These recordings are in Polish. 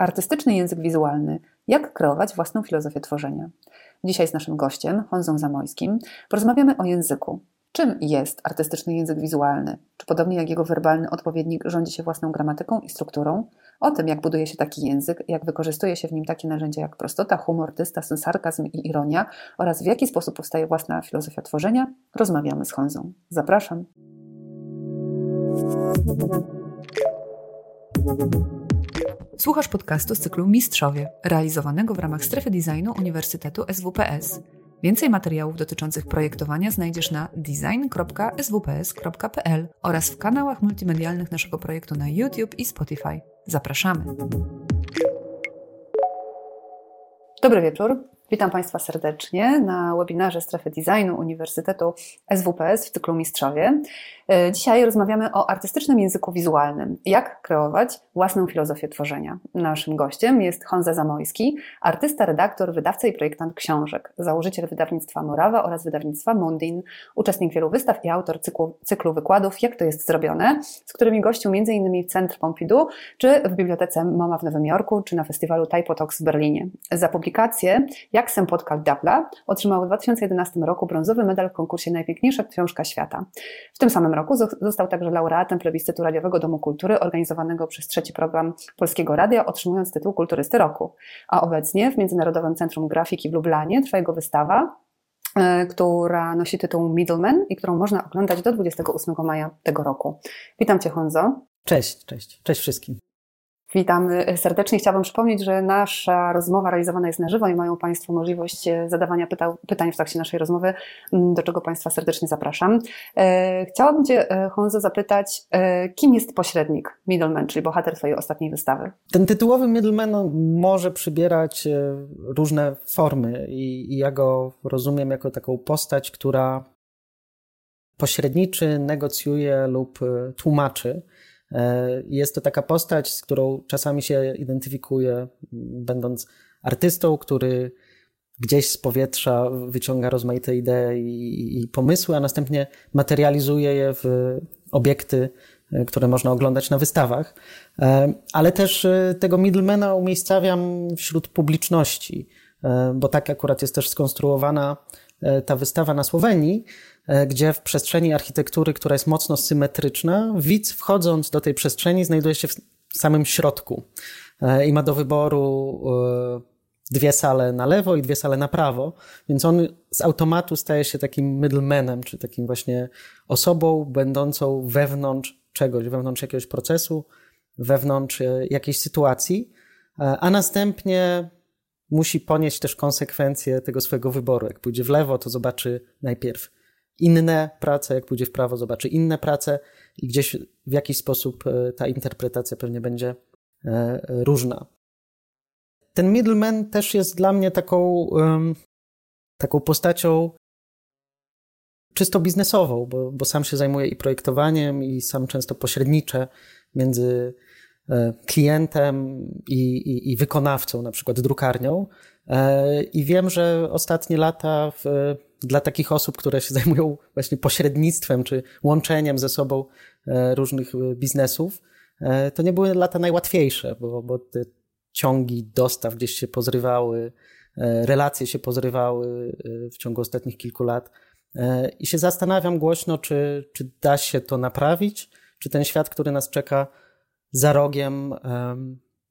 Artystyczny język wizualny. Jak kreować własną filozofię tworzenia? Dzisiaj z naszym gościem, Honzą Zamojskim, porozmawiamy o języku. Czym jest artystyczny język wizualny? Czy podobnie jak jego werbalny odpowiednik rządzi się własną gramatyką i strukturą? O tym, jak buduje się taki język, jak wykorzystuje się w nim takie narzędzia jak prostota, humor, dystans, sarkazm i ironia oraz w jaki sposób powstaje własna filozofia tworzenia, rozmawiamy z Honzą. Zapraszam. Słuchasz podcastu z cyklu Mistrzowie, realizowanego w ramach strefy designu Uniwersytetu SWPS. Więcej materiałów dotyczących projektowania znajdziesz na design.swps.pl oraz w kanałach multimedialnych naszego projektu na YouTube i Spotify. Zapraszamy. Dobry wieczór. Witam Państwa serdecznie na webinarze Strefy Designu Uniwersytetu SWPS w cyklu Mistrzowie. E, dzisiaj rozmawiamy o artystycznym języku wizualnym. Jak kreować własną filozofię tworzenia. Naszym gościem jest Honza Zamojski, artysta, redaktor, wydawca i projektant książek, założyciel wydawnictwa Morawa oraz wydawnictwa Mundin, uczestnik wielu wystaw i autor cyklu, cyklu wykładów Jak to jest zrobione, z którymi gościł m.in. w Centrum Pompidou, czy w Bibliotece MoMA w Nowym Jorku, czy na festiwalu Typotox w Berlinie. Za publikację Jak sem potkał Dapla otrzymał w 2011 roku brązowy medal w konkursie Najpiękniejsza książka świata. W tym samym roku został także laureatem plebiscytu Radiowego Domu Kultury organizowanego przez trzeci program Polskiego Radia, otrzymując tytuł Kulturysty Roku. A obecnie w Międzynarodowym Centrum Grafiki w Lublanie trwa jego wystawa, e, która nosi tytuł Middleman i którą można oglądać do 28 maja tego roku. Witam Cię, Honzo. Cześć, cześć, cześć wszystkim. Witam serdecznie. Chciałabym przypomnieć, że nasza rozmowa realizowana jest na żywo i mają Państwo możliwość e, zadawania pyta pytań w trakcie naszej rozmowy, do czego Państwa serdecznie zapraszam. E, chciałabym Cię, Honzo, zapytać, kim jest pośrednik, middleman, czyli bohater Twojej ostatniej wystawy? Ten tytułowy middleman może przybierać różne formy i, ja go rozumiem jako taką postać, która pośredniczy, negocjuje lub tłumaczy jest to taka postać, z którą czasami się identyfikuję, będąc artystą, który gdzieś z powietrza wyciąga rozmaite idee i, i, pomysły, a następnie materializuje je w obiekty, e, które można oglądać na wystawach. E, ale też tego middlemana umiejscawiam wśród publiczności, bo tak akurat jest też skonstruowana ta wystawa na Słowenii, E, gdzie w przestrzeni architektury, która jest mocno symetryczna, widz wchodząc do tej przestrzeni znajduje się w samym środku e, i ma do wyboru e, dwie sale na lewo i dwie sale na prawo, więc on z automatu staje się takim middlemanem, czy takim właśnie osobą będącą wewnątrz czegoś, wewnątrz jakiegoś procesu, wewnątrz jakiejś sytuacji, a następnie musi ponieść też konsekwencje tego swojego wyboru. Jak pójdzie w lewo, to zobaczy najpierw inne prace, jak pójdzie w prawo, zobaczy inne prace i gdzieś w jakiś sposób e, ta interpretacja pewnie będzie e, różna. Ten middleman też jest dla mnie taką, taką postacią czysto biznesową, bo, bo sam się zajmuję i projektowaniem, i sam często pośredniczę między e, klientem i, i, i wykonawcą, na przykład drukarnią. I wiem, że ostatnie lata w dla takich osób, które się zajmują właśnie pośrednictwem czy łączeniem ze sobą e, różnych e, biznesów, e, to nie były lata najłatwiejsze, bo, bo te ciągi dostaw gdzieś się pozrywały, relacje się pozrywały w ciągu ostatnich kilku lat. I się zastanawiam głośno, czy, czy da się to naprawić, czy ten świat, który nas czeka za rogiem,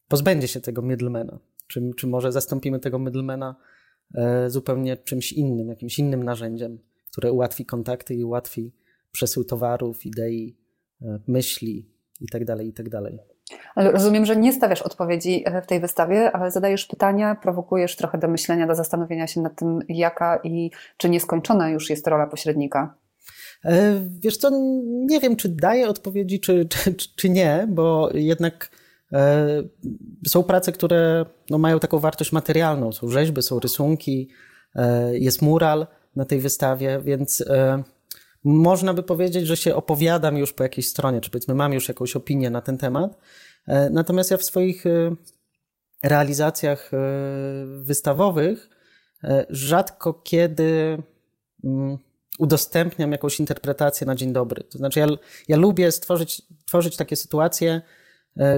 pozbędzie się tego middlemana. Czy, czy może zastąpimy tego middlemana zupełnie czymś innym, jakimś innym narzędziem, które ułatwi kontakty i ułatwi przesył towarów, idei, e, myśli itd. Tak itd. Tak ale rozumiem, że nie stawiasz odpowiedzi e, w tej wystawie, ale zadajesz pytania, prowokujesz trochę do myślenia, do zastanowienia się nad tym, jaka i czy nieskończona już jest rola pośrednika. Wiesz co, nie wiem, czy daję odpowiedzi, czy, czy, czy nie, bo jednak E, są prace, które no, mają taką wartość materialną. Są rzeźby, są rysunki, e, jest mural na tej wystawie, więc e, można by powiedzieć, że się opowiadam już po jakiejś stronie, czy powiedzmy mam już jakąś opinię na ten temat. Natomiast ja w swoich realizacjach wystawowych rzadko kiedy mm, udostępniam jakąś interpretację na dzień dobry. To znaczy, ja, ja lubię stworzyć, tworzyć takie sytuacje, E,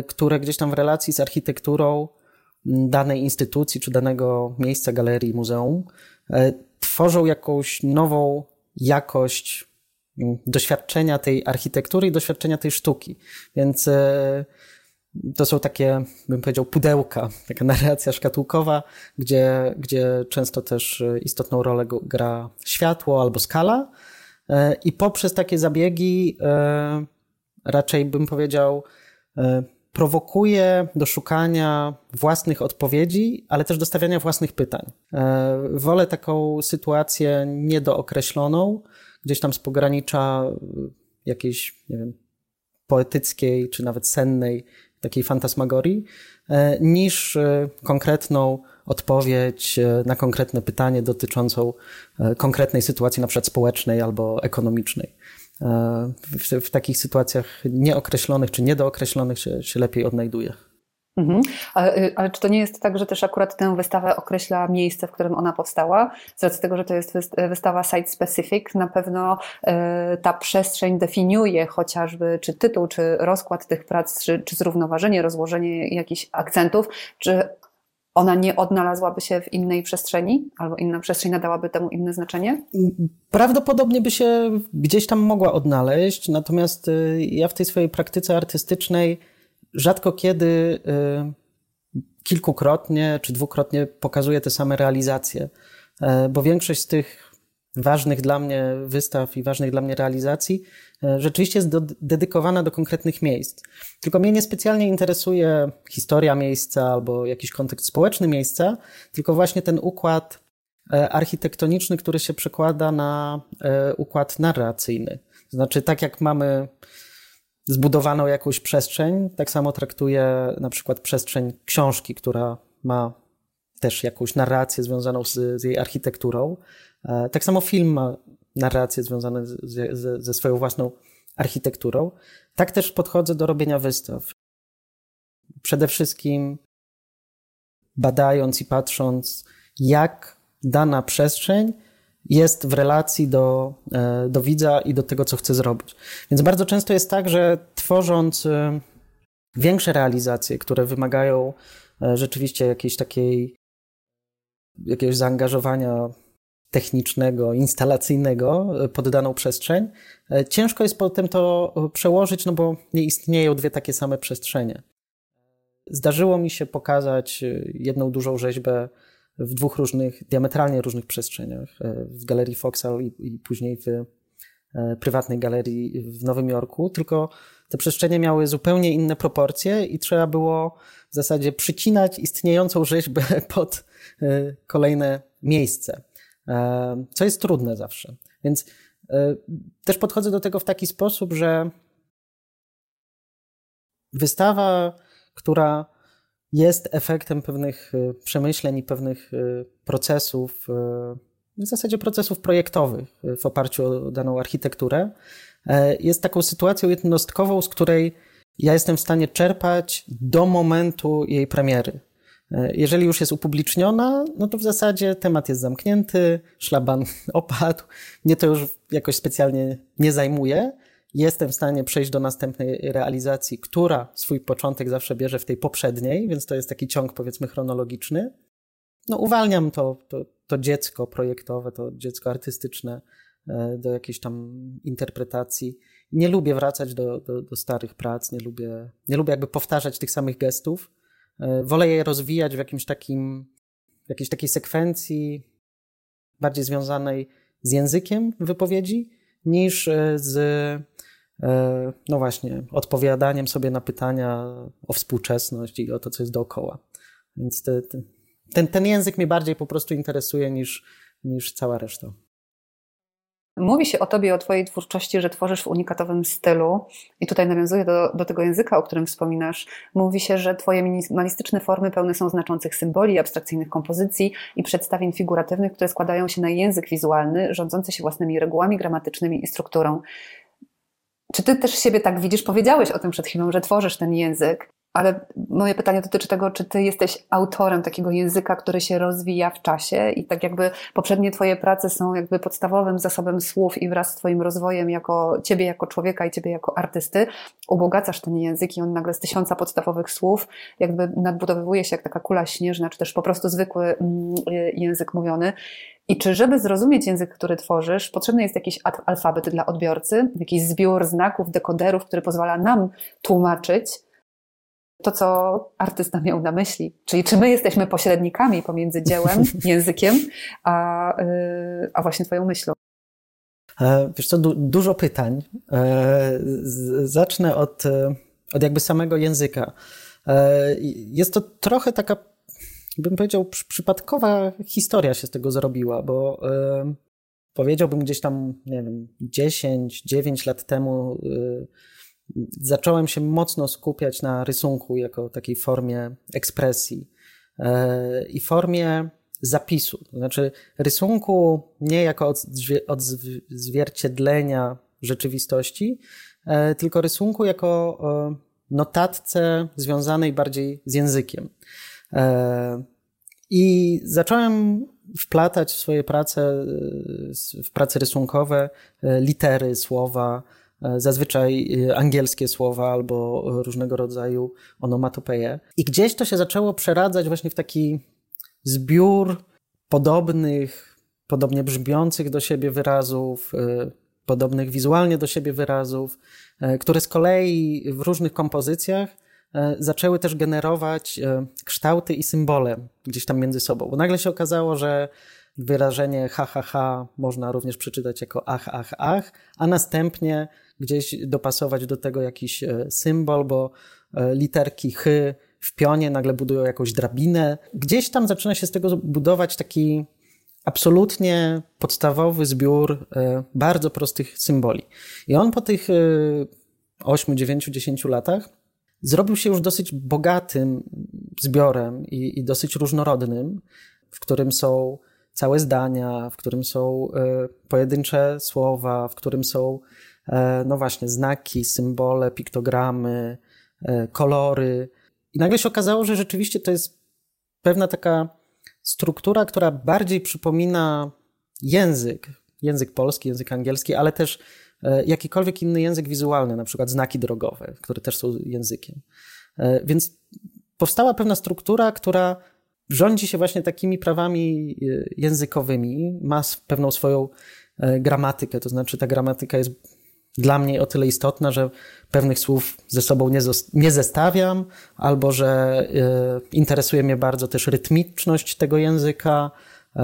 które gdzieś tam w relacji z architekturą danej instytucji czy danego miejsca, galerii, muzeum, tworzą jakąś nową jakość doświadczenia tej architektury i doświadczenia tej sztuki. Więc to są takie, bym powiedział, pudełka, taka narracja szkatułkowa, gdzie, gdzie często też istotną rolę gra światło albo skala. E, I poprzez takie zabiegi, e, raczej bym powiedział, e, prowokuje do szukania własnych odpowiedzi, ale też do stawiania własnych pytań. Wolę taką sytuację niedookreśloną, gdzieś tam z pogranicza jakiejś, nie wiem, poetyckiej czy nawet sennej takiej fantasmagorii, e, niż e, konkretną odpowiedź e, na konkretne pytanie dotyczącą konkretnej sytuacji, na przykład społecznej albo ekonomicznej. W, w takich sytuacjach nieokreślonych czy niedookreślonych się, się lepiej odnajduje. Mhm. Ale, y, ale, czy to nie jest tak, że też akurat tę wystawę określa miejsce, w którym ona powstała? Z racji tego, że to jest wystawa site-specific, na pewno y, ta przestrzeń definiuje chociażby czy tytuł, czy rozkład tych prac, czy, czy zrównoważenie, rozłożenie jakichś akcentów, czy ona nie odnalazłaby się w innej przestrzeni, albo inna przestrzeń nadałaby temu inne znaczenie? Prawdopodobnie by się gdzieś tam mogła odnaleźć, natomiast y, ja w tej swojej praktyce artystycznej rzadko kiedy y, kilkukrotnie czy dwukrotnie pokazuję te same realizacje, e, bo większość z tych ważnych dla mnie wystaw i ważnych dla mnie realizacji e, rzeczywiście jest do, dedykowana do konkretnych miejsc. Tylko mnie niespecjalnie interesuje historia miejsca albo jakiś kontekst społeczny miejsca, tylko właśnie ten układ e, architektoniczny, który się przekłada na układ narracyjny. Znaczy, tak jak mamy zbudowaną jakąś przestrzeń. Tak samo traktuję na przykład przestrzeń książki, która ma też jakąś narrację związaną z, z jej architekturą. E, tak samo film ma narrację związaną z, z, ze swoją własną architekturą. Tak też podchodzę do robienia wystaw. Przede wszystkim badając i patrząc, jak dana przestrzeń jest w relacji do, e, do widza i do tego, co chce zrobić. Więc bardzo często jest tak, że tworząc e, większe realizacje, które wymagają rzeczywiście jakiejś takiej, jakiegoś zaangażowania technicznego, instalacyjnego pod daną przestrzeń, ciężko jest potem to przełożyć, no bo nie istnieją dwie takie same przestrzenie. Zdarzyło mi się pokazać jedną dużą rzeźbę w dwóch różnych, diametralnie różnych przestrzeniach. E, w galerii Foxal i, i później w e, prywatnej galerii w Nowym Jorku, tylko te przestrzenie miały zupełnie inne proporcje i trzeba było w zasadzie przycinać istniejącą rzeźbę pod e, kolejne miejsce, co jest trudne zawsze. Więc też podchodzę do tego w taki sposób, że wystawa, która jest efektem pewnych przemyśleń i pewnych procesów, w zasadzie procesów projektowych w oparciu o daną architekturę. E, jest taką sytuacją jednostkową, z której ja jestem w stanie czerpać do momentu jej premiery. E, jeżeli już jest upubliczniona, no to w zasadzie temat jest zamknięty, szlaban opadł. Mnie to już jakoś specjalnie nie zajmuje jestem w stanie przejść do następnej realizacji, która swój początek zawsze bierze w tej poprzedniej, więc to jest taki ciąg powiedzmy chronologiczny. No uwalniam to, to, to dziecko projektowe, to dziecko artystyczne e, do jakiejś tam interpretacji. Nie lubię wracać do, do, do starych prac, nie lubię, nie lubię jakby powtarzać tych samych gestów. E, wolę je rozwijać w jakimś takim, w jakiejś takiej sekwencji bardziej związanej z językiem wypowiedzi niż e, z no właśnie, odpowiadaniem sobie na pytania o współczesność i o to, co jest dookoła. Więc te, te, ten, ten język mnie bardziej po prostu interesuje niż, niż cała reszta. Mówi się o tobie, o twojej twórczości, że tworzysz w unikatowym stylu i tutaj nawiązuję do, do tego języka, o którym wspominasz. Mówi się, że twoje minimalistyczne formy pełne są znaczących symboli, abstrakcyjnych kompozycji i przedstawień figuratywnych, które składają się na język wizualny, rządzący się własnymi regułami gramatycznymi i strukturą. Czy ty też siebie tak widzisz? Powiedziałeś o tym przed chwilą, że tworzysz ten język. Ale moje pytanie dotyczy tego, czy ty jesteś autorem takiego języka, który się rozwija w czasie i tak jakby poprzednie twoje prace są jakby podstawowym zasobem słów i wraz z twoim rozwojem jako ciebie jako człowieka i ciebie jako artysty ubogacasz ten język i on nagle z tysiąca podstawowych słów jakby nadbudowywuje się jak taka kula śnieżna, czy też po prostu zwykły mm, język mówiony. I czy żeby zrozumieć język, który tworzysz, potrzebny jest jakiś alfabet dla odbiorcy, jakiś zbiór znaków, dekoderów, który pozwala nam tłumaczyć, to, co artysta miał na myśli. Czyli czy my jesteśmy pośrednikami pomiędzy dziełem, językiem, a, y, a właśnie Twoją myślą? E, wiesz co, du dużo pytań. E, zacznę od, e, od jakby samego języka. Jest to trochę taka, bym powiedział, przypadkowa historia się z tego zrobiła, bo powiedziałbym gdzieś tam, nie wiem, 10, 9 lat temu zacząłem się mocno skupiać na rysunku jako takiej formie ekspresji e, i formie zapisu. To znaczy rysunku nie jako odzwierciedlenia rzeczywistości, e, tylko rysunku jako e, notatce związanej bardziej z językiem. I zacząłem wplatać w swoje prace, w prace rysunkowe litery, słowa, zazwyczaj e, angielskie słowa albo różnego rodzaju onomatopeje. I gdzieś to się zaczęło przeradzać właśnie w taki zbiór podobnych, podobnie brzmiących do siebie wyrazów, e, podobnych wizualnie do siebie wyrazów, które z kolei w różnych kompozycjach zaczęły też generować kształty i symbole gdzieś tam między sobą. Bo nagle się okazało, że wyrażenie ha, ha, ha można również przeczytać jako ach, ach, ach, a następnie gdzieś dopasować do tego jakiś e, symbol, bo e, literki ch w pionie nagle budują jakąś drabinę. Gdzieś tam zaczyna się z tego budować taki absolutnie podstawowy zbiór e, bardzo prostych symboli. I on po tych 8, 9, 10 latach zrobił się już dosyć bogatym zbiorem i, i dosyć różnorodnym, w którym są całe zdania, w którym są pojedyncze słowa, w którym są no właśnie, znaki, symbole, piktogramy, e, kolory. I nagle się okazało, że rzeczywiście to jest pewna taka struktura, która bardziej przypomina język, język polski, język angielski, ale też e, jakikolwiek inny język wizualny, na przykład znaki drogowe, które też są językiem. Więc powstała pewna struktura, która rządzi się właśnie takimi prawami językowymi, ma pewną swoją gramatykę, to znaczy ta gramatyka jest dla mnie o tyle istotna, że pewnych słów ze sobą nie, nie zestawiam, albo że y, interesuje mnie bardzo też rytmiczność tego języka, y,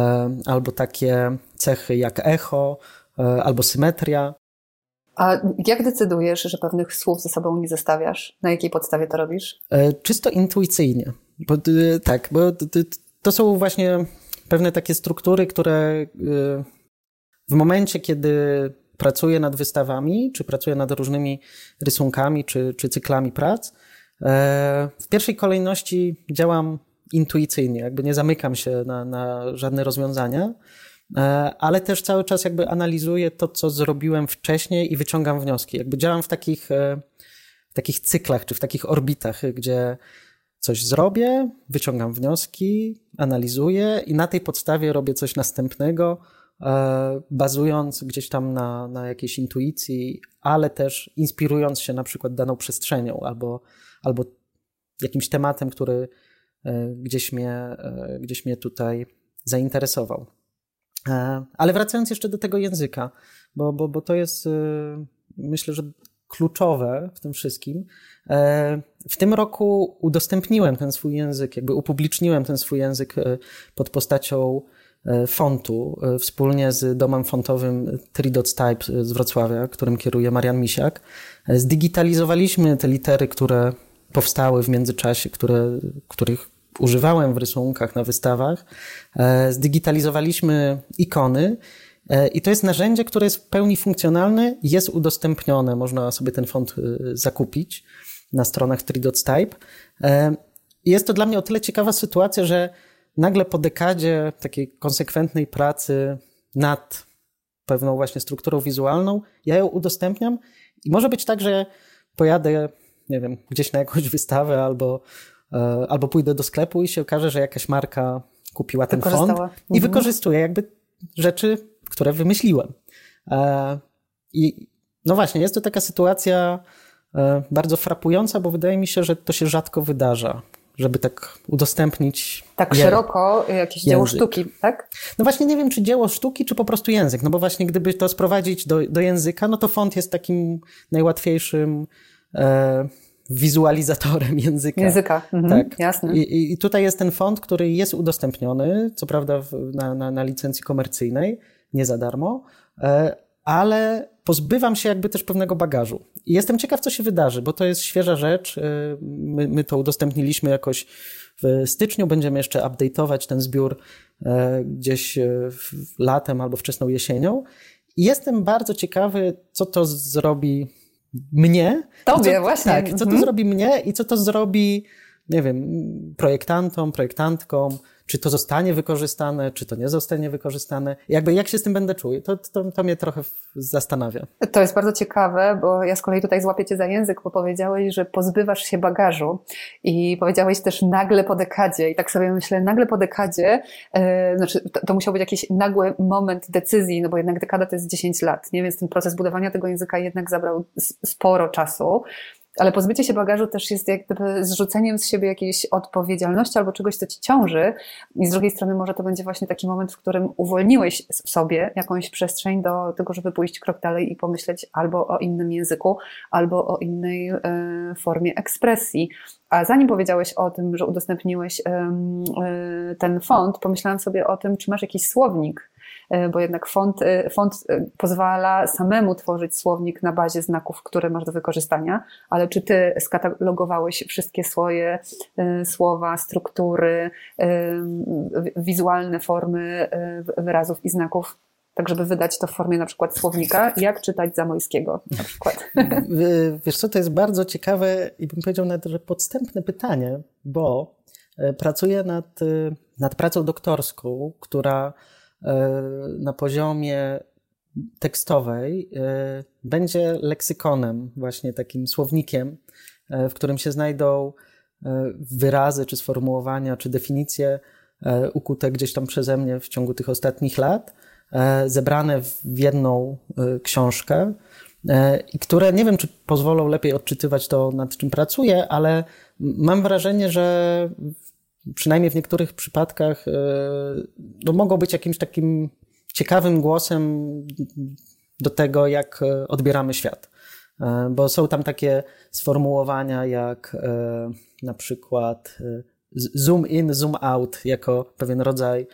albo takie cechy jak echo, y, albo symetria. A jak decydujesz, że pewnych słów ze sobą nie zestawiasz? Na jakiej podstawie to robisz? Czysto intuicyjnie. Bo, tak, bo to są właśnie pewne takie struktury, które w momencie, kiedy pracuję nad wystawami, czy pracuję nad różnymi rysunkami, czy, czy cyklami prac, e, w pierwszej kolejności działam intuicyjnie, jakby nie zamykam się na, na żadne rozwiązania, e, ale też cały czas jakby analizuję to, co zrobiłem wcześniej i wyciągam wnioski. Jakby działam w takich, e, w takich cyklach, czy w takich orbitach, gdzie coś zrobię, wyciągam wnioski, analizuję i na tej podstawie robię coś następnego, bazując gdzieś tam na, na jakiejś intuicji, ale też inspirując się na przykład daną przestrzenią albo, albo jakimś tematem, który e, gdzieś mnie, e, gdzieś mnie tutaj zainteresował. Ale wracając jeszcze do tego języka, bo, bo, bo to jest myślę, że kluczowe w tym wszystkim. W tym roku udostępniłem ten swój język, jakby upubliczniłem ten swój język pod postacią E, fontu e, wspólnie z domem fontowym Tridots Type z Wrocławia, którym kieruje Marian Misiak. E, zdigitalizowaliśmy te litery, które powstały w międzyczasie, które, których używałem w rysunkach na wystawach. Zdigitalizowaliśmy ikony i to jest narzędzie, które jest w pełni funkcjonalne, jest udostępnione, można sobie ten font zakupić na stronach Tridots Type. Jest to dla mnie o tyle ciekawa sytuacja, że nagle po dekadzie takiej konsekwentnej pracy nad pewną właśnie strukturą wizualną, ja ją udostępniam i może być tak, że pojadę nie wiem, gdzieś na jakąś wystawę albo, e, albo pójdę do sklepu i się okaże, że jakaś marka kupiła ten font mhm. i wykorzystuje jakby rzeczy, które wymyśliłem. E, I no właśnie, jest to taka sytuacja e, bardzo frapująca, bo wydaje mi się, że to się rzadko wydarza żeby tak udostępnić. Tak je, szeroko jakieś język. dzieło sztuki, tak? No właśnie nie wiem, czy dzieło sztuki, czy po prostu język. No bo właśnie gdyby to sprowadzić do, do języka, no to font jest takim najłatwiejszym e, wizualizatorem języka. Języka, mhm, tak. jasne. I, I, tutaj jest ten font, który jest udostępniony, co prawda w, na, na, na licencji komercyjnej, nie za darmo, e, ale pozbywam się jakby też pewnego bagażu. I jestem ciekaw, co się wydarzy, bo to jest świeża rzecz. Y, my, my to udostępniliśmy jakoś w styczniu, będziemy jeszcze update'ować ten zbiór e, gdzieś e, latem albo wczesną jesienią. I jestem bardzo ciekawy, co to zrobi mnie. Tobie, co, właśnie. Tak, co to mhm. zrobi mnie i co to zrobi, nie wiem, projektantom, projektantkom, czy to zostanie wykorzystane, czy to nie zostanie wykorzystane. Jakby jak się z tym będę czuł, to, to, to mnie trochę zastanawia. To jest bardzo ciekawe, bo ja z kolei tutaj złapię cię za język, bo powiedziałeś, że pozbywasz się bagażu i powiedziałeś też nagle po dekadzie i tak sobie myślę, nagle po dekadzie, yy, znaczy to, to musiał być jakiś nagły moment decyzji, no bo jednak dekada to jest 10 lat, nie? Więc ten proces budowania tego języka jednak zabrał sporo czasu. Ale pozbycie się bagażu też jest jak gdyby zrzuceniem z siebie jakiejś odpowiedzialności albo czegoś, co ci ciąży. I z drugiej strony może to będzie właśnie taki moment, w którym uwolniłeś sobie jakąś przestrzeń do tego, żeby pójść krok dalej i pomyśleć albo o innym języku, albo o innej e, formie ekspresji. A zanim powiedziałeś o tym, że udostępniłeś e, ten font, pomyślałam sobie o tym, czy masz jakiś słownik bo jednak font, e, font e, pozwala samemu tworzyć słownik na bazie znaków, które masz do wykorzystania, ale czy ty skatalogowałeś wszystkie swoje słowa, struktury, wizualne formy wyrazów i znaków tak żeby wydać to w formie na przykład słownika, jak czytać Zamojskiego na przykład. Wiesz co, to jest bardzo ciekawe i bym powiedział nawet, że podstępne pytanie, bo pracuję nad, nad pracą doktorską, która E, na poziomie tekstowej e, będzie leksykonem, właśnie takim słownikiem, e, w którym się znajdą wyrazy, czy sformułowania, czy definicje ukute gdzieś tam przeze mnie w ciągu tych ostatnich lat, zebrane w jedną książkę i które nie wiem, czy pozwolą lepiej odczytywać to, nad czym pracuję, ale mam wrażenie, że przynajmniej w niektórych przypadkach, e, no, mogą być jakimś takim ciekawym głosem do tego, jak e, odbieramy świat. E, bo są tam takie sformułowania jak na przykład zoom in, zoom out, jako pewien rodzaj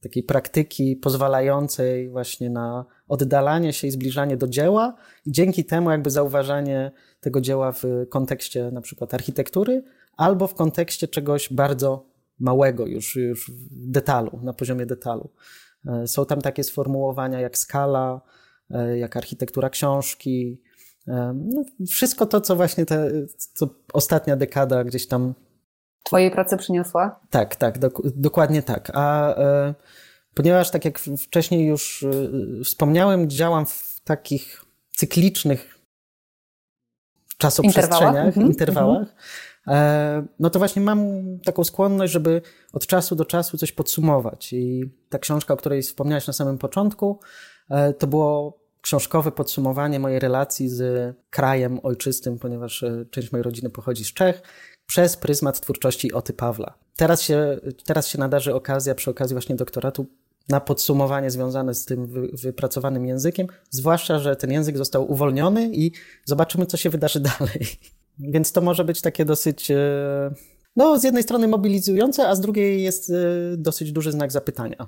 takiej praktyki pozwalającej właśnie na oddalanie się i zbliżanie do dzieła i dzięki temu jakby zauważanie tego dzieła w kontekście na przykład architektury, albo w kontekście czegoś bardzo małego, już, już detalu, na poziomie detalu. E, są tam takie sformułowania jak skala, e, jak architektura książki. E, no, wszystko to, co właśnie te, co ostatnia dekada gdzieś tam. Twojej pracy przyniosła? Tak, tak, dok dokładnie tak. A e, ponieważ, tak jak wcześniej już e, wspomniałem, działam w takich cyklicznych czasoprzestrzeniach, interwałach, mhm. interwałach E, no to właśnie mam taką skłonność, żeby od czasu do czasu coś podsumować. I ta książka, o której wspomniałeś na samym początku, e, to było książkowe podsumowanie mojej relacji z krajem ojczystym, ponieważ e, część mojej rodziny pochodzi z Czech, przez pryzmat twórczości Oty Pawla. Teraz się, teraz się nadarzy okazja, przy okazji właśnie doktoratu, na podsumowanie związane z tym wypracowanym językiem, zwłaszcza, że ten język został uwolniony i zobaczymy, co się wydarzy dalej. Więc to może być takie dosyć, e, no z jednej strony mobilizujące, a z drugiej jest e, dosyć duży znak zapytania.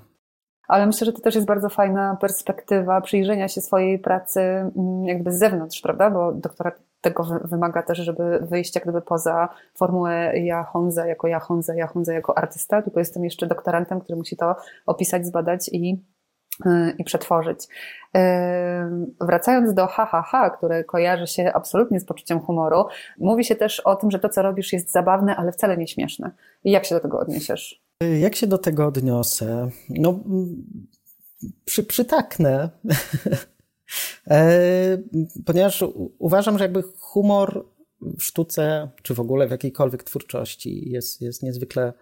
Ale myślę, że to też jest bardzo fajna perspektywa przyjrzenia się swojej pracy mm, jakby z zewnątrz, prawda? Bo doktorat tego wymaga też, żeby wyjść jak gdyby poza formułę ja Honza jako ja Honza, ja Honza jako artysta, tylko jestem jeszcze doktorantem, który musi to opisać, zbadać i i przetworzyć. Wracając do ha, ha, które kojarzy się absolutnie z poczuciem humoru, mówi się też o tym, że to, co robisz, jest zabawne, ale wcale nie śmieszne. I jak się do tego odniesiesz? Jak się do tego odniosę? No, przy, przytaknę. e, ponieważ uważam, że jakby humor w sztuce, czy w ogóle w jakiejkolwiek twórczości jest, jest niezwykle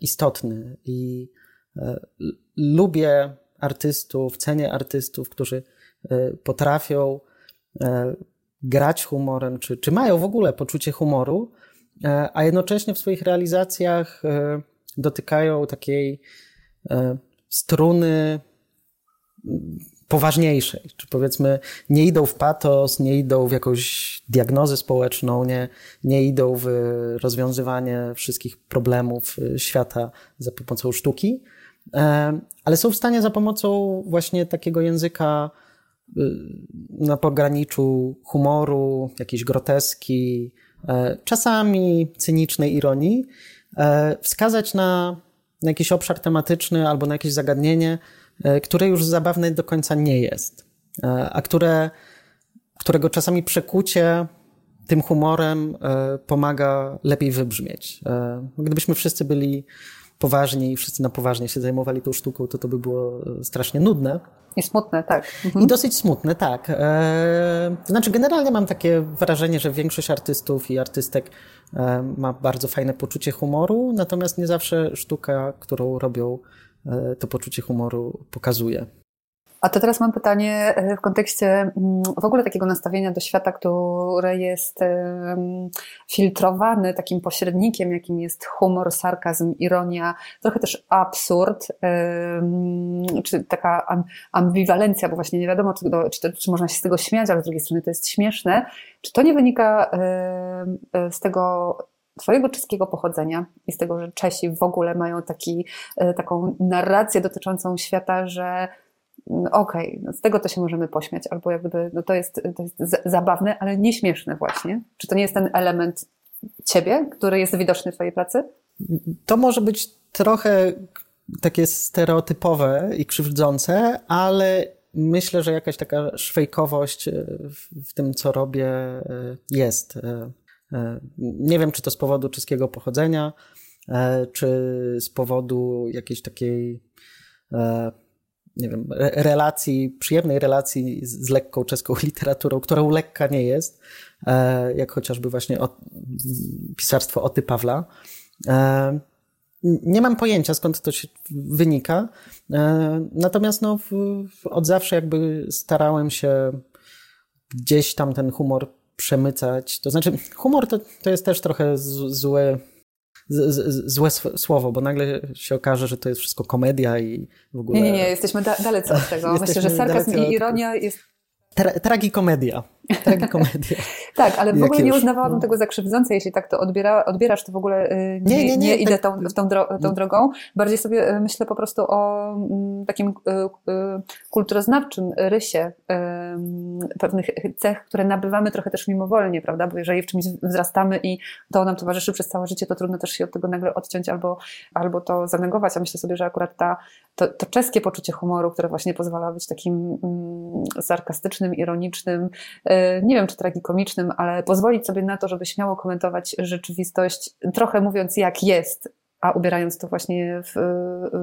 istotny i lubię artystów, cenię artystów, którzy potrafią grać humorem, czy, czy mają w ogóle poczucie humoru, a jednocześnie w swoich realizacjach dotykają takiej struny poważniejszej, czy powiedzmy nie idą w patos, nie idą w jakąś diagnozę społeczną, nie, nie idą w rozwiązywanie wszystkich problemów świata za pomocą sztuki, e, ale są w stanie za pomocą właśnie takiego języka y, na pograniczu humoru, jakiejś groteski, e, czasami cynicznej ironii, e, wskazać na, na jakiś obszar tematyczny albo na jakieś zagadnienie, E, które już zabawne do końca nie jest, e, a które, którego czasami przekucie tym humorem e, pomaga lepiej wybrzmieć. Gdybyśmy wszyscy byli poważni i wszyscy na poważnie się zajmowali tą sztuką, to to by było strasznie nudne. I smutne, tak. Mhm. I dosyć smutne, tak. Znaczy, generalnie mam takie wrażenie, że większość artystów i artystek ma bardzo fajne poczucie humoru, natomiast nie zawsze sztuka, którą robią, E, to poczucie humoru pokazuje. A to teraz mam pytanie e, w kontekście mm, w ogóle takiego nastawienia do świata, które jest filtrowany takim pośrednikiem, jakim jest humor, sarkazm, ironia, trochę też absurd, czy taka ambiwalencja, bo właśnie nie wiadomo, czy, czy, czy można się z tego śmiać, ale z drugiej strony to jest śmieszne. Czy to nie wynika z tego Twojego czeskiego pochodzenia i z tego, że Czesi w ogóle mają taki, e, taką narrację dotyczącą świata, że okej, okay, no z tego to się możemy pośmiać, albo jakby no to, jest, to jest zabawne, ale nieśmieszne właśnie. Czy to nie jest ten element ciebie, który jest widoczny w twojej pracy? To może być trochę takie stereotypowe i krzywdzące, ale myślę, że jakaś taka szwejkowość e, w, tym, co robię, e, jest. E, nie wiem, czy to z powodu czeskiego pochodzenia, czy z powodu jakiejś takiej, nie wiem, relacji, przyjemnej relacji z lekką czeską literaturą, którą lekka nie jest, jak chociażby właśnie pisarstwo Oty Pawla. Nie mam pojęcia, skąd to się wynika. Natomiast no, od zawsze jakby starałem się gdzieś tam ten humor przemycać. To znaczy, humor to, to jest też trochę złe, z, z, złe słowo, bo nagle się okaże, że to jest wszystko komedia i w ogóle. Nie, nie, nie, jesteśmy da dalece od tego. Myślę, że sarkazm i ironia jest Tra tragikomedia. Tragikomedia. tak, ale w ogóle nie uznawałabym no. tego za krzywdzące, jeśli tak to odbiera, odbierasz, to w ogóle y, nie, nie, nie, nie idę tak, tą, tą, dro tą drogą. Bardziej sobie y, myślę po prostu o mm, takim y, kulturoznawczym rysie pewnych cech, które nabywamy trochę też mimowolnie, prawda? Bo jeżeli w czymś wzrastamy i to nam towarzyszy przez całe życie, to trudno też się od tego nagle odciąć albo, albo to zanegować. A myślę sobie, że akurat ta, to, to czeskie poczucie humoru, które właśnie pozwala być takim mm, sarkastycznym, ironicznym, nie wiem czy tragikomicznym, ale pozwolić sobie na to, żeby śmiało komentować rzeczywistość, trochę mówiąc jak jest, a ubierając to właśnie w,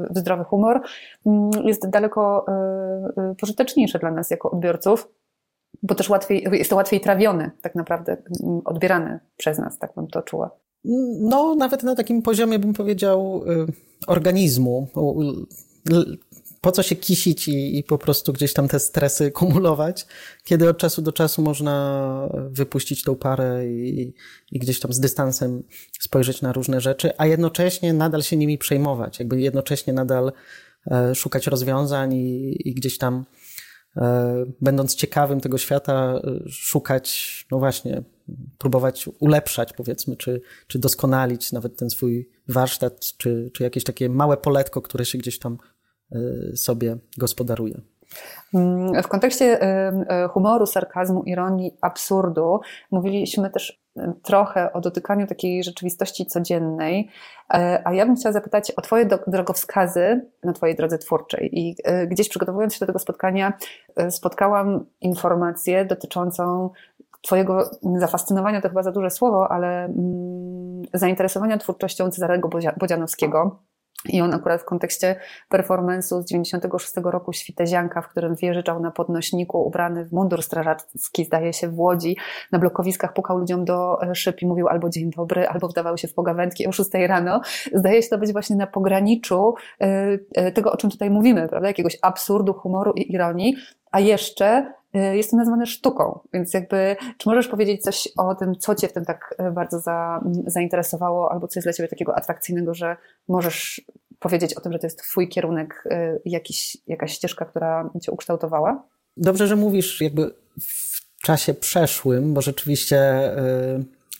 w zdrowy humor, mm, jest daleko e, e, pożyteczniejsze dla nas jako odbiorców, bo też łatwiej, jest to łatwiej trawione, tak naprawdę, mm, odbierane przez nas, tak bym to czuła. No, nawet na takim poziomie bym powiedział e, organizmu po co się kisić i, i, po prostu gdzieś tam te stresy kumulować, kiedy od czasu do czasu można wypuścić tą parę i, i gdzieś tam z dystansem spojrzeć na różne rzeczy, a jednocześnie nadal się nimi przejmować, jakby jednocześnie nadal e, szukać rozwiązań i, i gdzieś tam e, będąc ciekawym tego świata, szukać, no właśnie, próbować ulepszać, powiedzmy, czy, czy doskonalić nawet ten swój warsztat, czy, czy jakieś takie małe poletko, które się gdzieś tam sobie gospodaruje. Mm, w kontekście y, y, humoru, sarkazmu, ironii, absurdu mówiliśmy też trochę o dotykaniu takiej rzeczywistości codziennej, a ja bym chciała zapytać o Twoje drogowskazy na Twojej drodze twórczej. I gdzieś przygotowując się do tego spotkania, spotkałam informację dotyczącą Twojego zafascynowania, to chyba za duże słowo, ale mm, zainteresowania twórczością Cezarego Bodzianowskiego I on akurat w kontekście performance'u z 96 roku Świtezianka, w którym wjeżdżał na podnośniku ubrany w mundur strażacki, zdaje się w Łodzi, na blokowiskach pukał ludziom do szyb i mówił albo dzień dobry, albo wdawał się w pogawędki o 6 rano. Zdaje się to być właśnie na pograniczu tego, o czym tutaj mówimy, prawda? Jakiegoś absurdu, humoru i ironii, a jeszcze y, jest to nazwane sztuką, więc jakby, czy możesz powiedzieć coś o tym, co Cię w tym tak y, bardzo za, zainteresowało, albo co jest dla Ciebie takiego atrakcyjnego, że możesz powiedzieć o tym, że to jest Twój kierunek, y, jakiś, jakaś ścieżka, która Cię ukształtowała? Dobrze, że mówisz jakby w czasie przeszłym, bo rzeczywiście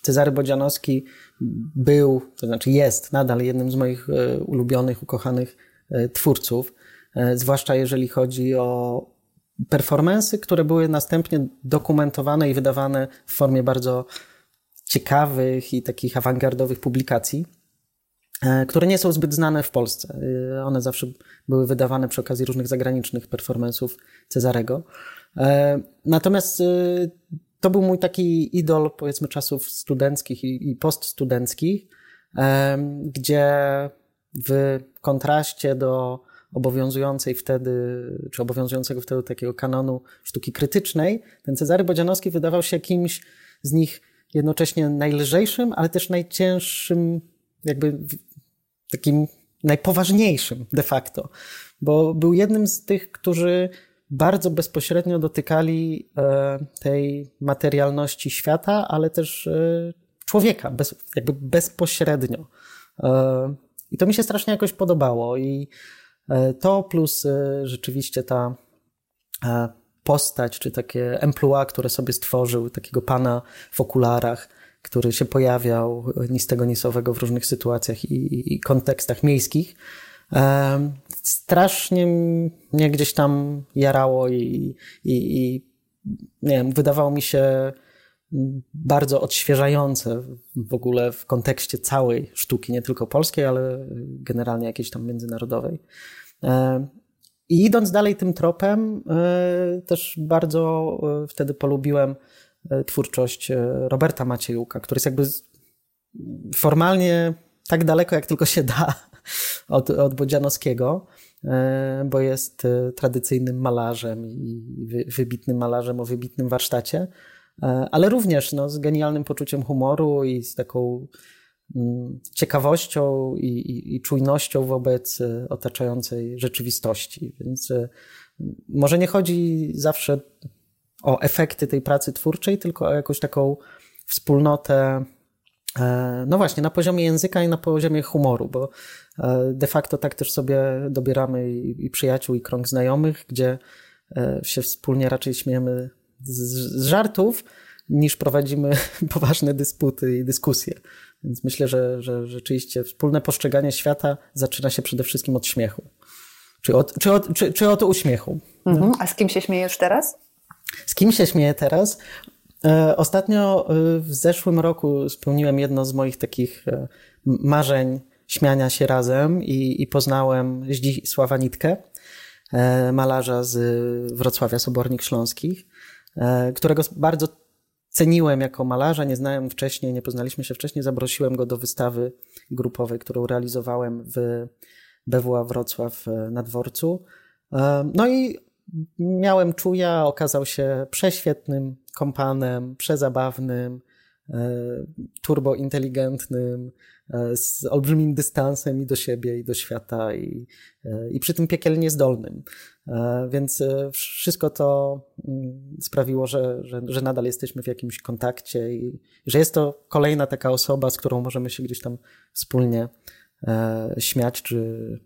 Cezary Bodzianowski był, to znaczy jest nadal jednym z moich ulubionych, ukochanych twórców, zwłaszcza jeżeli chodzi o performensy, które były następnie dokumentowane i wydawane w formie bardzo ciekawych i takich awangardowych publikacji, e, które nie są zbyt znane w Polsce. E, one zawsze były wydawane przy okazji różnych zagranicznych performansów Cezarego. E, natomiast to był mój taki idol, powiedzmy, czasów studenckich i poststudenckich, gdzie w kontraście do obowiązującej wtedy, czy obowiązującego wtedy takiego kanonu sztuki krytycznej, ten Cezary Bodzianowski wydawał się kimś z nich jednocześnie najlżejszym, ale też najcięższym, jakby takim najpoważniejszym de facto, bo był jednym z tych, którzy bardzo bezpośrednio dotykali e, tej materialności świata, ale też e, człowieka, jakby bezpośrednio. E, I to mi się strasznie jakoś podobało i to plus e, rzeczywiście ta e, postać, czy takie emploi, które sobie stworzył, takiego pana w okularach, który się pojawiał ni z tego, ni w różnych sytuacjach i, i kontekstach miejskich. Strasznie mnie gdzieś tam jarało i, i, i nie wiem, wydawało mi się bardzo odświeżające w ogóle w kontekście całej sztuki, nie tylko polskiej, ale generalnie jakiejś tam międzynarodowej. E, I idąc dalej tym tropem, e, też bardzo e, wtedy polubiłem twórczość Roberta Maciejuka, który jest jakby formalnie tak daleko, jak tylko się da od, od Bodzianowskiego, bo jest tradycyjnym malarzem i wybitnym malarzem o wybitnym warsztacie, ale również no, z genialnym poczuciem humoru i z taką Mm, ciekawością i, i, i, czujnością wobec e, otaczającej rzeczywistości. Więc e, może nie chodzi zawsze o efekty tej pracy twórczej, tylko o jakąś taką wspólnotę, e, no właśnie, na poziomie języka i na poziomie humoru, bo de facto tak też sobie dobieramy i, i przyjaciół, i krąg znajomych, gdzie się wspólnie raczej śmiejemy z, z żartów, niż prowadzimy poważne dysputy i dyskusje. Więc myślę, że, że rzeczywiście wspólne postrzeganie świata zaczyna się przede wszystkim od śmiechu. Czy od, czy od, czy, czy od uśmiechu. Mhm. A z kim się śmiejesz teraz? Z kim się śmieję teraz? E, ostatnio e, w zeszłym roku spełniłem jedno z moich takich e, marzeń śmiania się razem i, i poznałem Zdzisława Nitkę, malarza z Wrocławia Sobornik Śląskich, którego bardzo ceniłem jako malarza, nie znałem wcześniej, nie poznaliśmy się wcześniej, zaprosiłem go do wystawy grupowej, którą realizowałem w BWA Wrocław e, na dworcu. E, no i miałem czuja, okazał się prześwietnym kompanem, przezabawnym, e, turbointeligentnym, z olbrzymim dystansem i do siebie, i do świata, i, i przy tym piekielnie zdolnym. E, więc e, wszystko to mm, sprawiło, że, że, że nadal jesteśmy w jakimś kontakcie i że jest to kolejna taka osoba, z którą możemy się gdzieś tam wspólnie e, śmiać, czy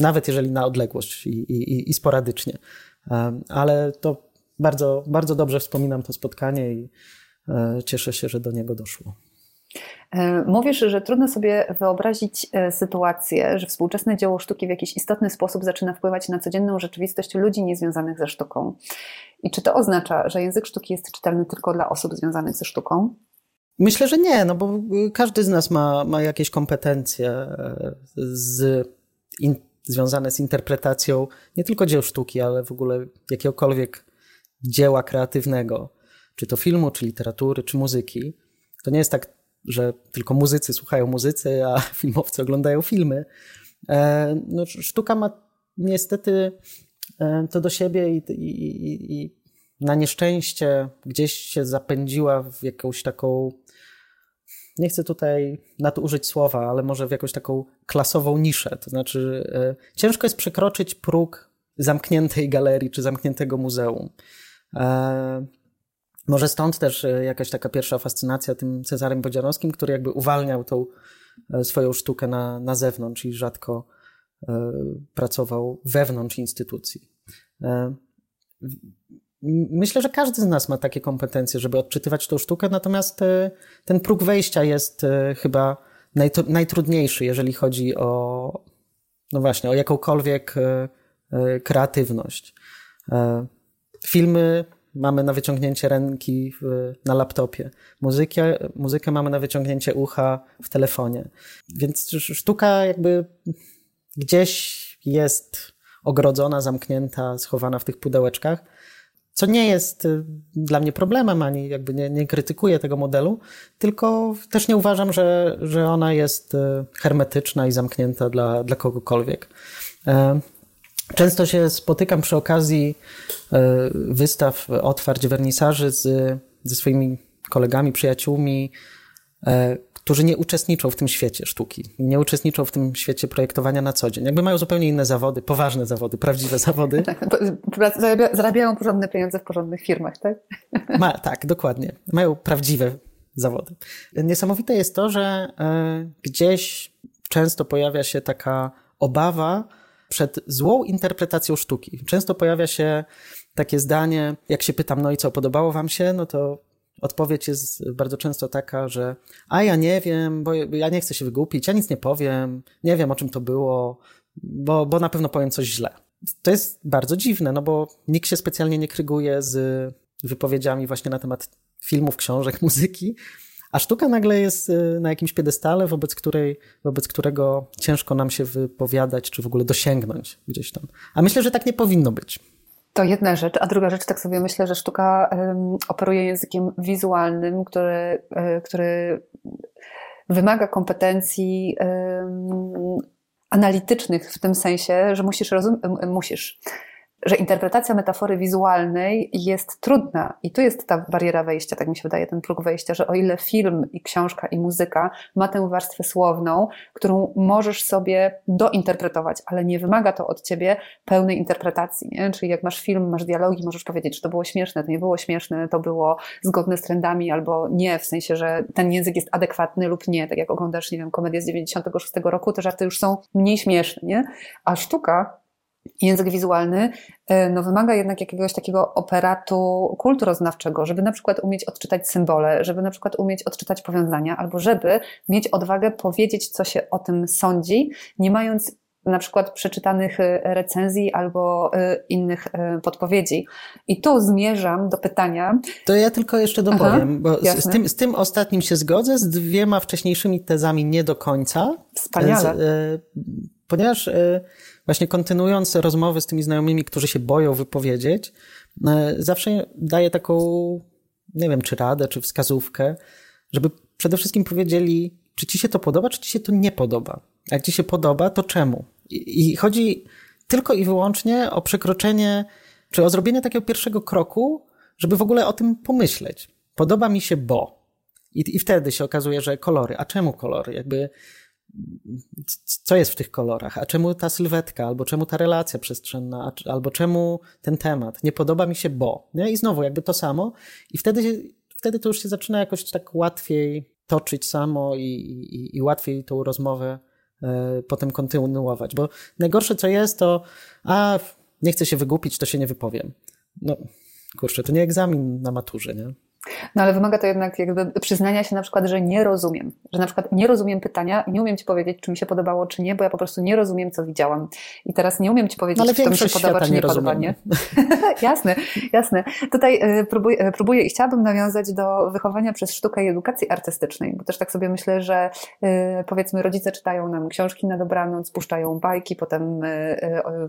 nawet jeżeli na odległość i, i, i sporadycznie. Ale to bardzo, bardzo dobrze wspominam to spotkanie i cieszę się, że do niego doszło. E, mówisz, że trudno sobie wyobrazić e, sytuację, że współczesne dzieło sztuki w jakiś istotny sposób zaczyna wpływać na codzienną rzeczywistość ludzi niezwiązanych ze sztuką. I czy to oznacza, że język sztuki jest czytelny tylko dla osób związanych ze sztuką? Myślę, że nie, no bo każdy z nas ma, ma jakieś kompetencje e, z, in, związane z interpretacją nie tylko dzieł sztuki, ale w ogóle jakiegokolwiek dzieła kreatywnego, czy to filmu, czy literatury, czy muzyki. To nie jest tak że tylko muzycy słuchają muzycy, a filmowcy oglądają filmy. No, sztuka ma niestety to do siebie i, i, i na nieszczęście gdzieś się zapędziła w jakąś taką nie chcę tutaj nadużyć słowa, ale może w jakąś taką klasową niszę. To znaczy, e, ciężko jest przekroczyć próg zamkniętej galerii czy zamkniętego muzeum. E, może stąd też e, jakaś taka pierwsza fascynacja tym Cezarem Bodzianowskim, który jakby uwalniał tą swoją sztukę na, na zewnątrz i rzadko pracował wewnątrz instytucji. Myślę, że każdy z nas ma takie kompetencje, żeby odczytywać tą sztukę, natomiast e, ten próg wejścia jest e, chyba najtrudniejszy, jeżeli chodzi o, no właśnie, o jakąkolwiek e, kreatywność. Filmy mamy na wyciągnięcie ręki na laptopie, muzykę, muzykę mamy na wyciągnięcie ucha w telefonie. Więc sztuka jakby gdzieś jest ogrodzona, zamknięta, schowana w tych pudełeczkach co nie jest y, dla mnie problemem, ani jakby nie, nie krytykuję tego modelu, tylko też nie uważam, że, że ona jest y, hermetyczna i zamknięta dla, dla kogokolwiek. E, często się spotykam przy okazji y, wystaw, otwarć, wernisaży z, ze swoimi kolegami, przyjaciółmi, e, którzy nie uczestniczą w tym świecie sztuki, nie uczestniczą w tym świecie projektowania na co dzień. Jakby mają zupełnie inne zawody, poważne zawody, prawdziwe zawody. Tak, zarabiają porządne pieniądze w porządnych firmach, tak? Ma, tak, dokładnie. Mają prawdziwe zawody. Niesamowite jest to, że y, gdzieś często pojawia się taka obawa przed złą interpretacją sztuki. Często pojawia się takie zdanie, jak się pytam, no i co, podobało wam się? No to odpowiedź jest bardzo często taka, że a ja nie wiem, bo ja nie chcę się wygłupić, ja nic nie powiem, nie wiem o czym to było, bo, bo na pewno powiem coś źle. To jest bardzo dziwne, no bo nikt się specjalnie nie kryguje z wypowiedziami właśnie na temat filmów, książek, muzyki, a sztuka nagle jest y, na jakimś piedestale, wobec, której, wobec którego ciężko nam się wypowiadać, czy w ogóle dosięgnąć gdzieś tam. A myślę, że tak nie powinno być. To jedna rzecz, a druga rzecz, tak sobie myślę, że sztuka operuje językiem wizualnym, który, um, który wymaga kompetencji analitycznych w tym sensie, że musisz rozumieć, musisz że interpretacja metafory wizualnej jest trudna i tu jest ta bariera wejścia, tak mi się wydaje, ten próg wejścia, że o ile film i książka i muzyka ma tę warstwę słowną, którą możesz sobie dointerpretować, ale nie wymaga to od ciebie pełnej interpretacji, nie? czyli jak masz film, masz dialogi, możesz powiedzieć, czy to było śmieszne, to nie było śmieszne, to było zgodne z trendami albo nie, w sensie, że ten język jest adekwatny lub nie, tak jak oglądasz, nie wiem, komedię z 96 roku, te żarty już są mniej śmieszne, nie? A sztuka język wizualny e, no, wymaga jednak jakiegoś takiego operatu kulturoznawczego, żeby na przykład umieć odczytać symbole, żeby na przykład umieć odczytać powiązania, albo żeby mieć odwagę powiedzieć, co się o tym sądzi, nie mając na przykład przeczytanych e, recenzji albo e, innych podpowiedzi. I tu zmierzam do pytania. To ja tylko jeszcze dopowiem, Aha, bo z tym, z tym ostatnim się zgodzę, z dwiema wcześniejszymi tezami nie do końca. Wspaniale. Z, ponieważ właśnie kontynuując rozmowy z tymi znajomymi, którzy się boją wypowiedzieć, zawsze daję taką, nie wiem, czy radę, czy wskazówkę, żeby przede wszystkim powiedzieli, czy ci się to podoba, czy ci się to nie podoba. Jak ci się podoba, to czemu? I, chodzi tylko i wyłącznie o przekroczenie, czy o zrobienie takiego pierwszego kroku, żeby w ogóle o tym pomyśleć. Podoba mi się, bo. I, I wtedy się okazuje, że kolory. A czemu kolory? Jakby co jest w tych kolorach, a czemu ta sylwetka, albo czemu ta relacja przestrzenna, albo czemu ten temat. Nie podoba mi się, bo. Nie? I znowu jakby to samo. I wtedy, wtedy to już się zaczyna jakoś tak łatwiej toczyć samo i, i, i łatwiej tą rozmowę potem kontynuować. Bo najgorsze co jest, to a nie chcę się wygłupić, to się nie wypowiem. No kurczę, to nie egzamin na maturze, nie? No ale wymaga to jednak jakby przyznania się na przykład, że nie rozumiem. Że na przykład nie rozumiem pytania i nie umiem Ci powiedzieć, czy mi się podobało, czy nie, bo ja po prostu nie rozumiem, co widziałam. I teraz nie umiem Ci powiedzieć, no, czy to mi się podoba, czy nie, nie podoba, nie? jasne, jasne. Tutaj e, próbuję, e, próbuję i chciałabym nawiązać do wychowania przez sztukę i edukacji artystycznej, bo też tak sobie myślę, że e, powiedzmy rodzice czytają nam książki na dobranoc, puszczają bajki, potem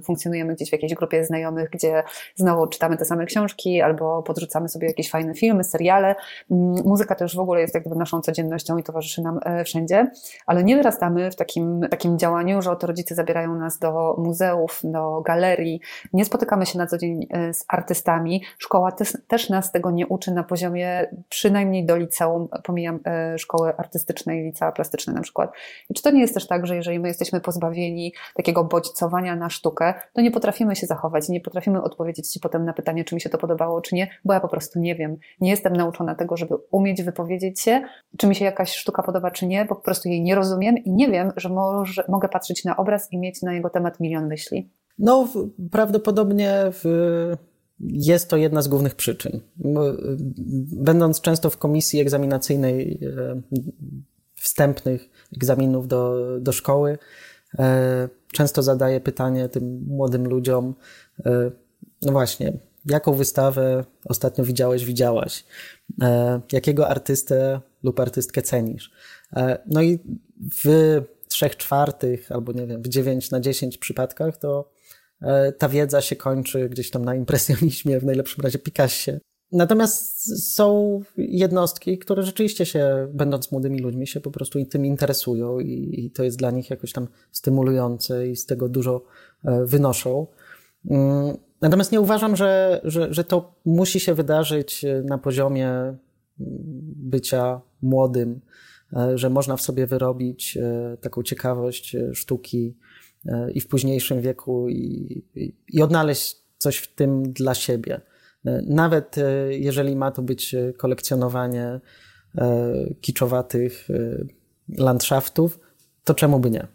funkcjonujemy gdzieś w jakiejś grupie znajomych, gdzie znowu czytamy te same książki albo podrzucamy sobie jakieś fajne filmy, seriale, seriale. Mm, muzyka też w ogóle jest jakby naszą codziennością i towarzyszy nam wszędzie, ale nie wyrastamy w takim, takim działaniu, że oto rodzice zabierają nas do muzeów, do galerii, nie spotykamy się na co dzień z artystami. Szkoła też, też nas tego nie uczy na poziomie przynajmniej do liceum, pomijam szkoły artystyczne i licea plastyczne na przykład. I czy to nie jest też tak, że jeżeli my jesteśmy pozbawieni takiego bodźcowania na sztukę, to nie potrafimy się zachować, nie potrafimy odpowiedzieć Ci potem na pytanie, czy mi się to podobało, czy nie, bo ja po prostu nie wiem. Nie jestem nauczona tego, żeby umieć wypowiedzieć się, czy mi się jakaś sztuka podoba, czy nie, bo po prostu jej nie rozumiem i nie wiem, że może, mogę patrzeć na obraz i mieć na jego temat milion myśli. No, prawdopodobnie w jest to jedna z głównych przyczyn. Będąc często w komisji egzaminacyjnej e, wstępnych egzaminów do, do szkoły, e, często zadaję pytanie tym młodym ludziom, no właśnie, jaką wystawę ostatnio widziałeś, widziałaś? Jakiego artystę lub artystkę cenisz? No i w trzech czwartych albo nie wiem, w dziewięć na dziesięć przypadkach to E, ta wiedza się kończy gdzieś tam na impresjonizmie, w najlepszym razie Picassie. Natomiast są jednostki, które rzeczywiście się, będąc młodymi ludźmi, się po prostu i tym interesują i, i to jest dla nich jakoś tam stymulujące i z tego dużo e, wynoszą. Natomiast nie uważam, że, że, że to musi się wydarzyć na poziomie bycia młodym, e, że można w sobie wyrobić taką ciekawość sztuki, i w późniejszym wieku i, i, odnaleźć coś w tym dla siebie. Nawet e, jeżeli ma to być kolekcjonowanie e, kiczowatych e, landschaftów, to czemu by nie?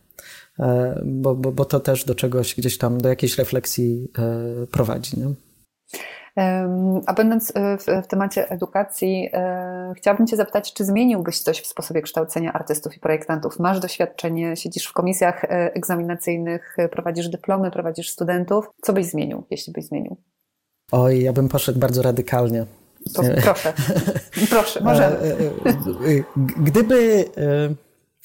Bo, bo, bo to też do czegoś gdzieś tam, do jakiejś refleksji prowadzi. Nie? A będąc e, w, temacie edukacji, e, chciałabym Cię zapytać, czy zmieniłbyś coś w sposobie kształcenia artystów i projektantów? Masz doświadczenie, siedzisz w komisjach e, egzaminacyjnych, prowadzisz dyplomy, prowadzisz studentów. Co byś zmienił, jeśli byś zmienił? Oj, ja bym poszedł bardzo radykalnie. To proszę, proszę, możemy. Gdyby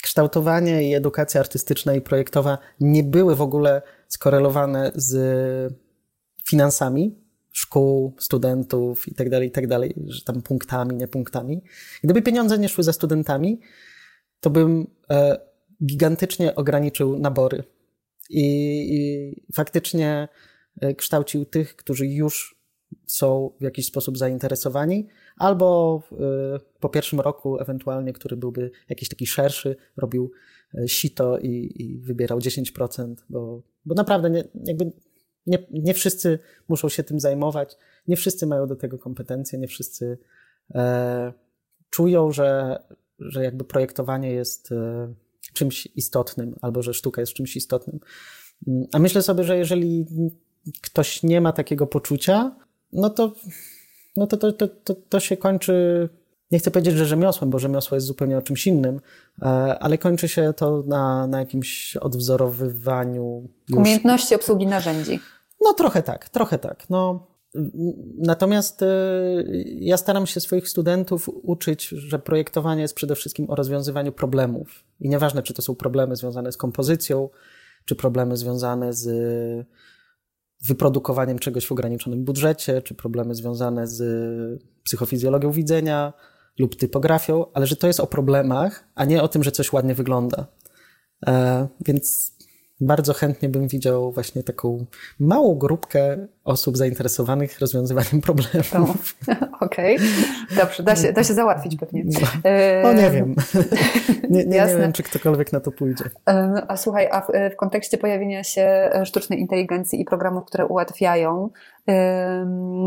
kształtowanie i edukacja artystyczna i projektowa nie były w ogóle skorelowane z finansami, szkół, studentów i tak dalej, i tak że tam punktami, nie punktami. Gdyby pieniądze nie szły za studentami, to bym e, gigantycznie ograniczył nabory i, i faktycznie e, kształcił tych, którzy już są w jakiś sposób zainteresowani, albo e, po pierwszym roku, ewentualnie, który byłby jakiś taki szerszy, robił sito i, i wybierał 10%, bo, bo naprawdę nie, jakby nie, nie wszyscy muszą się tym zajmować, nie wszyscy mają do tego kompetencje, nie wszyscy e, czują, że, że jakby projektowanie jest e, czymś istotnym, albo że sztuka jest czymś istotnym. A myślę sobie, że jeżeli ktoś nie ma takiego poczucia, no to, no to, to, to, to, to się kończy nie chcę powiedzieć, że rzemiosłem, bo rzemiosło jest zupełnie o czymś innym, e, ale kończy się to na, na jakimś odwzorowywaniu. Już. Umiejętności obsługi narzędzi. No trochę tak, trochę tak. No, natomiast e, ja staram się swoich studentów uczyć, że projektowanie jest przede wszystkim o rozwiązywaniu problemów. I nieważne, czy to są problemy związane z kompozycją, czy problemy związane z wyprodukowaniem czegoś w ograniczonym budżecie, czy problemy związane z psychofizjologią widzenia, lub typografią, ale że to jest o problemach, a nie o tym, że coś ładnie wygląda. E, więc bardzo chętnie bym widział właśnie taką małą grupkę osób zainteresowanych rozwiązywaniem problemów. Okej, okay. dobrze, da się, da się załatwić pewnie. No, no nie wiem. Nie, nie, nie, wiem, czy ktokolwiek na to pójdzie. A słuchaj, a w, w kontekście pojawienia się sztucznej inteligencji i programów, które ułatwiają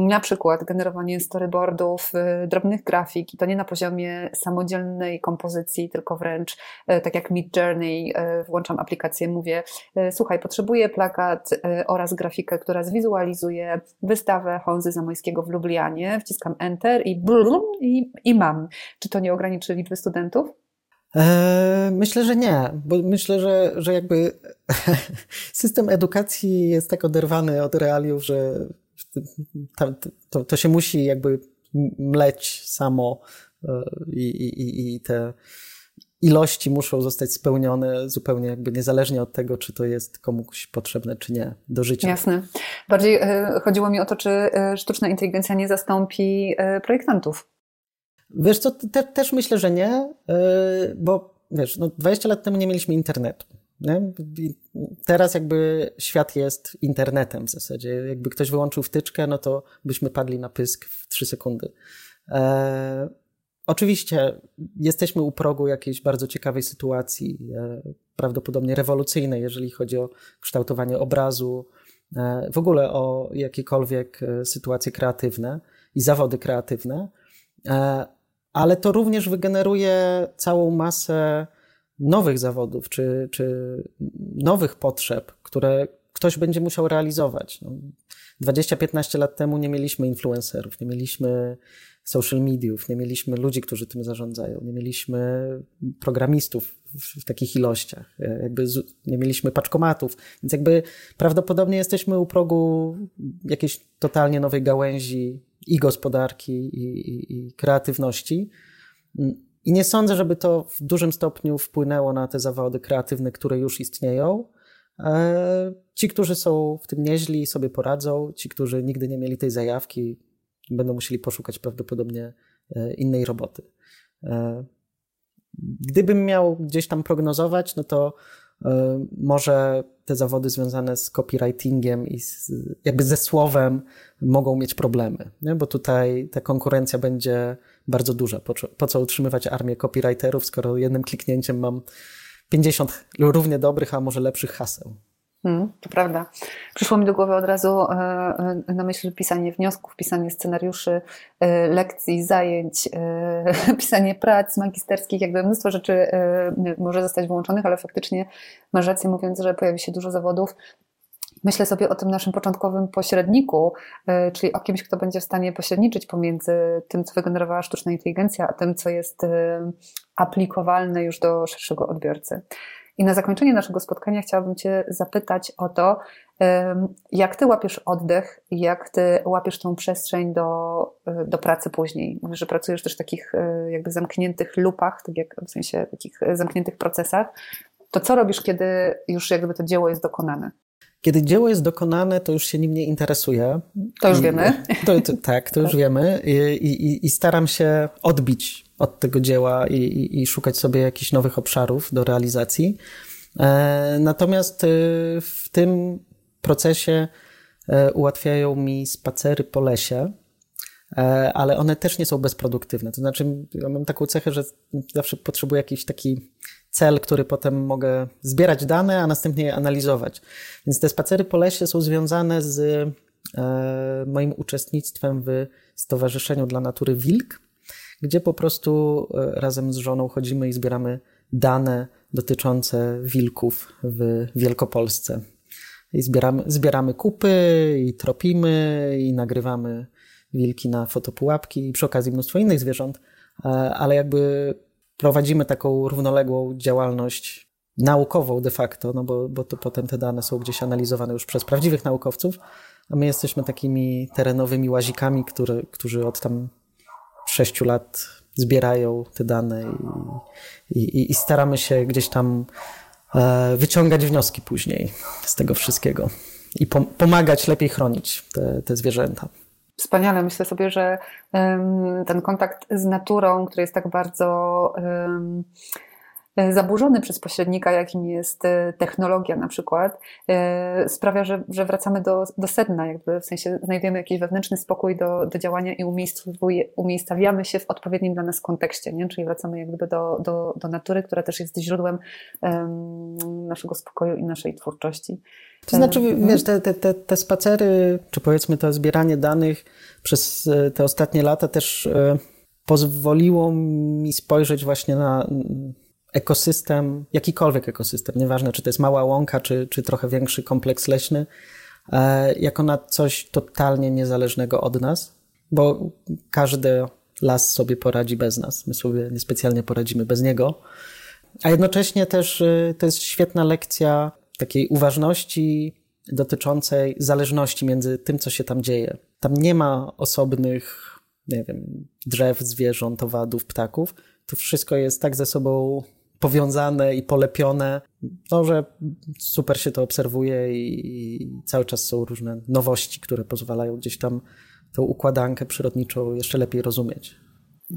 na przykład generowanie storyboardów, drobnych grafik i to nie na poziomie samodzielnej kompozycji, tylko wręcz tak jak Mid Journey, włączam aplikację, mówię, słuchaj, potrzebuję plakat oraz grafikę, która zwizualizuje wystawę Honzy Zamojskiego w Lublianie, wciskam Enter i, blum, i, i mam. Czy to nie ograniczy liczby studentów? E, myślę, że nie, bo myślę, że, że jakby system edukacji jest tak oderwany od realiów, że to, to się musi jakby mleć samo e, i, i, i te ilości muszą zostać spełnione zupełnie jakby niezależnie od tego, czy to jest komuś potrzebne, czy nie do życia. Jasne. Bardziej e, chodziło mi o to, czy sztuczna inteligencja nie zastąpi projektantów Wiesz co, te, też myślę, że nie, bo wiesz, no 20 lat temu nie mieliśmy internetu. Nie? Teraz jakby świat jest internetem w zasadzie. Jakby ktoś wyłączył wtyczkę, no to byśmy padli na pysk w 3 sekundy. Oczywiście jesteśmy u progu jakiejś bardzo ciekawej sytuacji, e, prawdopodobnie rewolucyjnej, jeżeli chodzi o kształtowanie obrazu, e, w ogóle o jakiekolwiek e, sytuacje kreatywne i zawody kreatywne, ale to również wygeneruje całą masę nowych zawodów czy, czy nowych potrzeb, które ktoś będzie musiał realizować. No, 20-15 lat temu nie mieliśmy influencerów, nie mieliśmy social mediów, nie mieliśmy ludzi, którzy tym zarządzają, nie mieliśmy programistów w, w takich ilościach, jakby z, nie mieliśmy paczkomatów, więc jakby prawdopodobnie jesteśmy u progu jakiejś totalnie nowej gałęzi i gospodarki, i, i, i kreatywności. I nie sądzę, żeby to w dużym stopniu wpłynęło na te zawody kreatywne, które już istnieją. E, ci, którzy są w tym nieźli, sobie poradzą. Ci, którzy nigdy nie mieli tej zajawki, będą musieli poszukać prawdopodobnie e, innej roboty. E, gdybym miał gdzieś tam prognozować, no to może te zawody związane z copywritingiem i z, jakby ze słowem mogą mieć problemy, nie? bo tutaj ta konkurencja będzie bardzo duża. Po, po co utrzymywać armię copywriterów, skoro jednym kliknięciem mam 50 równie dobrych, a może lepszych haseł. Hmm, to prawda. Przyszło mi do głowy od razu e, e, na myśl pisanie wniosków, pisanie scenariuszy, e, lekcji, zajęć, pisanie prac magisterskich, jakby mnóstwo rzeczy może zostać wyłączonych, ale faktycznie masz rację mówiąc, że pojawi się dużo zawodów, Myślę sobie o tym naszym początkowym pośredniku, e, czyli o kimś, kto będzie w stanie pośredniczyć pomiędzy tym, co wygenerowała sztuczna inteligencja, a tym, co jest e, aplikowalne już do szerszego odbiorcy. I na zakończenie naszego spotkania chciałabym Cię zapytać o to, jak Ty łapiesz oddech, jak Ty łapiesz tą przestrzeń do, e, do pracy później. Mówisz, że pracujesz też w takich jakby zamkniętych lupach, tak jak w sensie takich zamkniętych procesach. To co robisz, kiedy już jakby to dzieło jest dokonane? Kiedy dzieło jest dokonane, to już się nim nie interesuje. To już wiemy. To, to, tak, to już tak. wiemy. I, i, I, staram się odbić od tego dzieła i, i, szukać sobie jakichś nowych obszarów do realizacji. E, natomiast e, w tym procesie e, ułatwiają mi spacery po lesie, ale one też nie są bezproduktywne. To znaczy, ja mam taką cechę, że zawsze potrzebuję jakiś taki cel, który potem mogę zbierać dane, a następnie je analizować. Więc te spacery po lesie są związane z e, moim uczestnictwem w Stowarzyszeniu dla Natury Wilk, gdzie po prostu e, razem z żoną chodzimy i zbieramy dane dotyczące wilków w Wielkopolsce. I zbieramy, zbieramy kupy, i tropimy, i nagrywamy wilki na fotopułapki, i przy okazji mnóstwo innych zwierząt, e, ale jakby prowadzimy taką równoległą działalność naukową de facto, no bo, bo to potem te dane są gdzieś analizowane już przez prawdziwych naukowców, a my jesteśmy takimi terenowymi łazikami, które, którzy od tam sześciu lat zbierają te dane i, i, i staramy się gdzieś tam e, wyciągać wnioski później z tego wszystkiego i pomagać lepiej chronić te, te zwierzęta wspaniale. Myślę sobie, że ten kontakt z naturą, który jest tak bardzo zaburzony przez pośrednika, jakim jest e, technologia na przykład, e, sprawia, że, że wracamy do, do sedna, jakby w sensie znajdujemy jakiś wewnętrzny spokój do, do działania i umiejscawiamy się w odpowiednim dla nas kontekście, nie? czyli wracamy jakby do, do, do natury, która też jest źródłem naszego spokoju i naszej twórczości. To znaczy, mhm. wiesz, te, te, te spacery, czy powiedzmy to zbieranie danych przez e, te ostatnie lata też pozwoliło mi spojrzeć właśnie na ekosystem, jakikolwiek ekosystem, nieważne czy to jest mała łąka, czy, czy trochę większy kompleks leśny, e, jako na coś totalnie niezależnego od nas, bo każdy las sobie poradzi bez nas. My sobie niespecjalnie poradzimy bez niego. A jednocześnie też e, to jest świetna lekcja takiej uważności dotyczącej zależności między tym, co się tam dzieje. Tam nie ma osobnych, nie wiem, drzew, zwierząt, owadów, ptaków. To wszystko jest tak ze sobą powiązane i polepione, no, że super się to obserwuje i, i cały czas są różne nowości, które pozwalają gdzieś tam tą układankę przyrodniczą jeszcze lepiej rozumieć.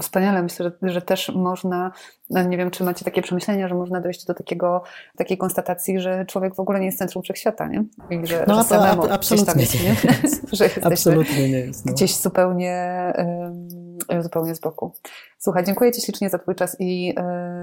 Wspaniale. Myślę, że, że, też można, no nie wiem, czy macie takie przemyślenia, że można dojść do takiego, takiej konstatacji, że człowiek w ogóle nie jest centrum wszechświata, nie? I że, no, że samemu absolutnie jest, nie? że absolutnie nie jest. No. Gdzieś zupełnie, zupełnie z boku. Słuchaj, dziękuję Ci ślicznie za Twój czas i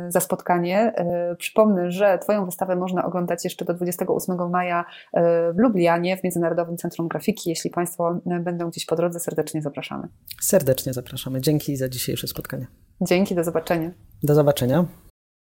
y, za spotkanie. Y, przypomnę, że Twoją wystawę można oglądać jeszcze do 28 maja y, w Lublianie, w Międzynarodowym Centrum Grafiki. Jeśli Państwo będą gdzieś po drodze, serdecznie zapraszamy. Serdecznie zapraszamy. Dzięki za dzisiejsze spotkanie. Dzięki, do zobaczenia. Do zobaczenia.